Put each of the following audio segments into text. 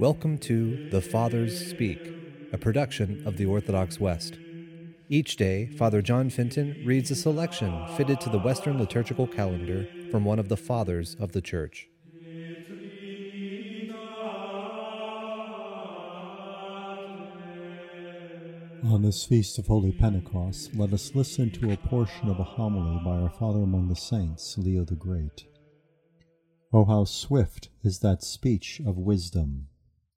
Welcome to The Fathers Speak, a production of the Orthodox West. Each day, Father John Fenton reads a selection fitted to the Western liturgical calendar from one of the Fathers of the Church. On this feast of Holy Pentecost, let us listen to a portion of a homily by our Father among the Saints, Leo the Great. Oh, how swift is that speech of wisdom!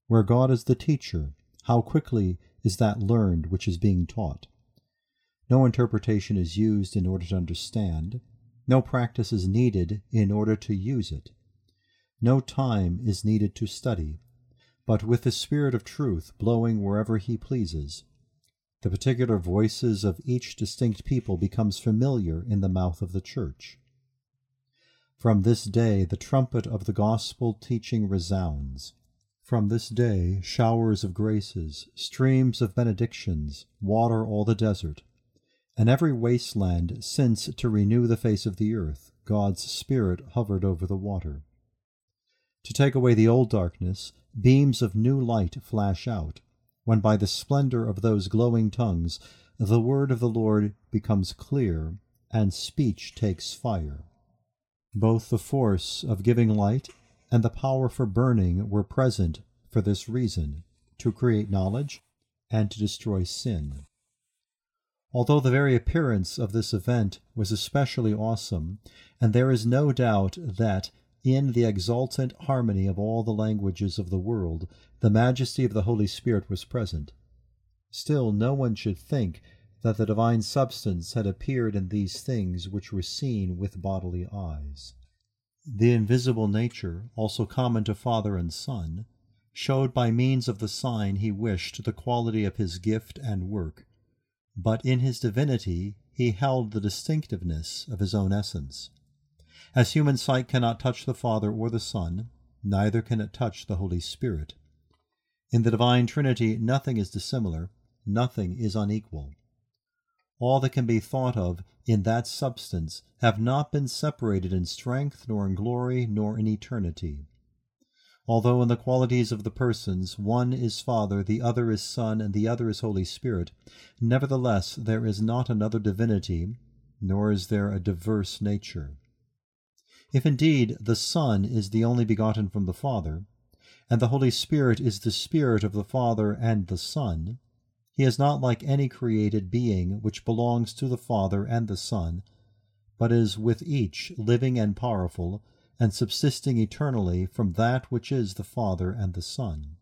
Where God is the teacher, how quickly is that learned which is being taught. No interpretation is used in order to understand, no practice is needed in order to use it. No time is needed to study, but with the Spirit of truth blowing wherever he pleases, the particular voices of each distinct people becomes familiar in the mouth of the Church. From this day the trumpet of the gospel teaching resounds. From this day showers of graces, streams of benedictions, water all the desert, and every wasteland since to renew the face of the earth, God's Spirit hovered over the water. To take away the old darkness, beams of new light flash out, when by the splendor of those glowing tongues the word of the Lord becomes clear, and speech takes fire. Both the force of giving light and the power for burning were present for this reason to create knowledge and to destroy sin. Although the very appearance of this event was especially awesome, and there is no doubt that in the exultant harmony of all the languages of the world the majesty of the Holy Spirit was present, still no one should think that the divine substance had appeared in these things which were seen with bodily eyes. The invisible nature, also common to Father and Son, showed by means of the sign he wished the quality of his gift and work, but in his divinity he held the distinctiveness of his own essence. As human sight cannot touch the Father or the Son, neither can it touch the Holy Spirit. In the divine Trinity nothing is dissimilar, nothing is unequal all that can be thought of in that substance have not been separated in strength, nor in glory, nor in eternity. Although in the qualities of the persons one is Father, the other is Son, and the other is Holy Spirit, nevertheless there is not another divinity, nor is there a diverse nature. If indeed the Son is the only begotten from the Father, and the Holy Spirit is the Spirit of the Father and the Son, he is not like any created being which belongs to the Father and the Son, but is with each living and powerful, and subsisting eternally from that which is the Father and the Son.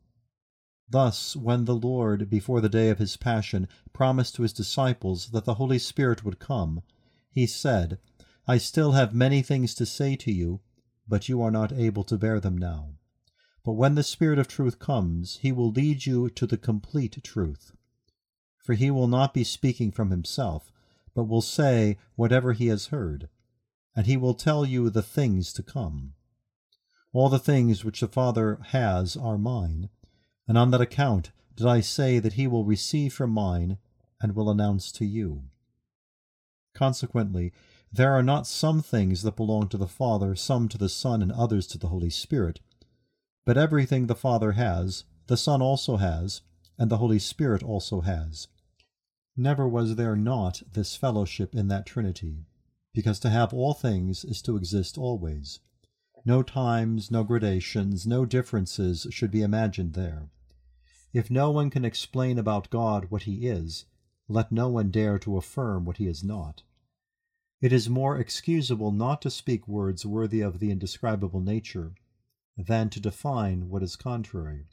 Thus, when the Lord, before the day of his Passion, promised to his disciples that the Holy Spirit would come, he said, I still have many things to say to you, but you are not able to bear them now. But when the Spirit of truth comes, he will lead you to the complete truth for he will not be speaking from himself, but will say whatever he has heard, and he will tell you the things to come. All the things which the Father has are mine, and on that account did I say that he will receive from mine and will announce to you. Consequently, there are not some things that belong to the Father, some to the Son, and others to the Holy Spirit, but everything the Father has, the Son also has, and the Holy Spirit also has. Never was there not this fellowship in that Trinity, because to have all things is to exist always. No times, no gradations, no differences should be imagined there. If no one can explain about God what he is, let no one dare to affirm what he is not. It is more excusable not to speak words worthy of the indescribable nature than to define what is contrary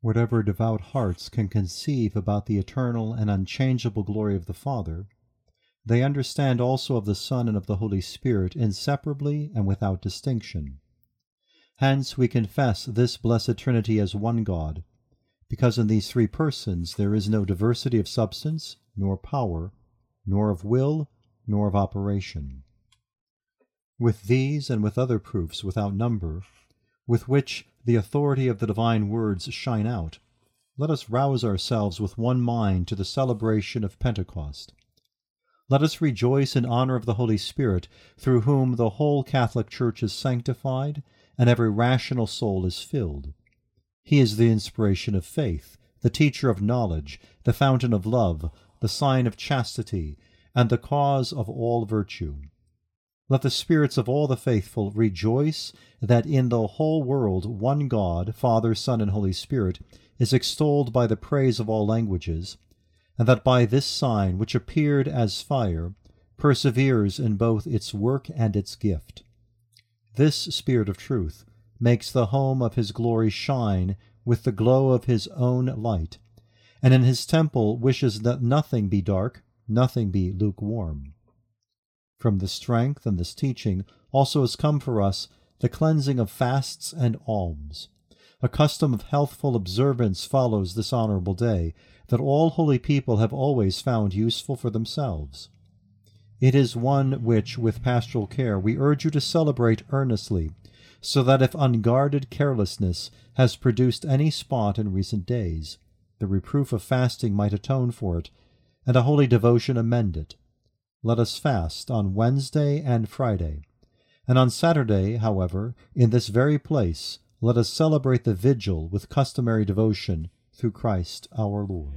whatever devout hearts can conceive about the eternal and unchangeable glory of the Father, they understand also of the Son and of the Holy Spirit inseparably and without distinction. Hence we confess this blessed Trinity as one God, because in these three persons there is no diversity of substance, nor power, nor of will, nor of operation. With these and with other proofs without number, with which the authority of the divine words shine out, let us rouse ourselves with one mind to the celebration of Pentecost. Let us rejoice in honor of the Holy Spirit, through whom the whole Catholic Church is sanctified and every rational soul is filled. He is the inspiration of faith, the teacher of knowledge, the fountain of love, the sign of chastity, and the cause of all virtue. Let the spirits of all the faithful rejoice that in the whole world one God, Father, Son, and Holy Spirit, is extolled by the praise of all languages, and that by this sign, which appeared as fire, perseveres in both its work and its gift. This Spirit of truth makes the home of his glory shine with the glow of his own light, and in his temple wishes that nothing be dark, nothing be lukewarm. From the strength and this teaching also has come for us the cleansing of fasts and alms. A custom of healthful observance follows this honorable day, that all holy people have always found useful for themselves. It is one which, with pastoral care, we urge you to celebrate earnestly, so that if unguarded carelessness has produced any spot in recent days, the reproof of fasting might atone for it, and a holy devotion amend it. Let us fast on Wednesday and Friday. And on Saturday, however, in this very place, let us celebrate the vigil with customary devotion through Christ our Lord.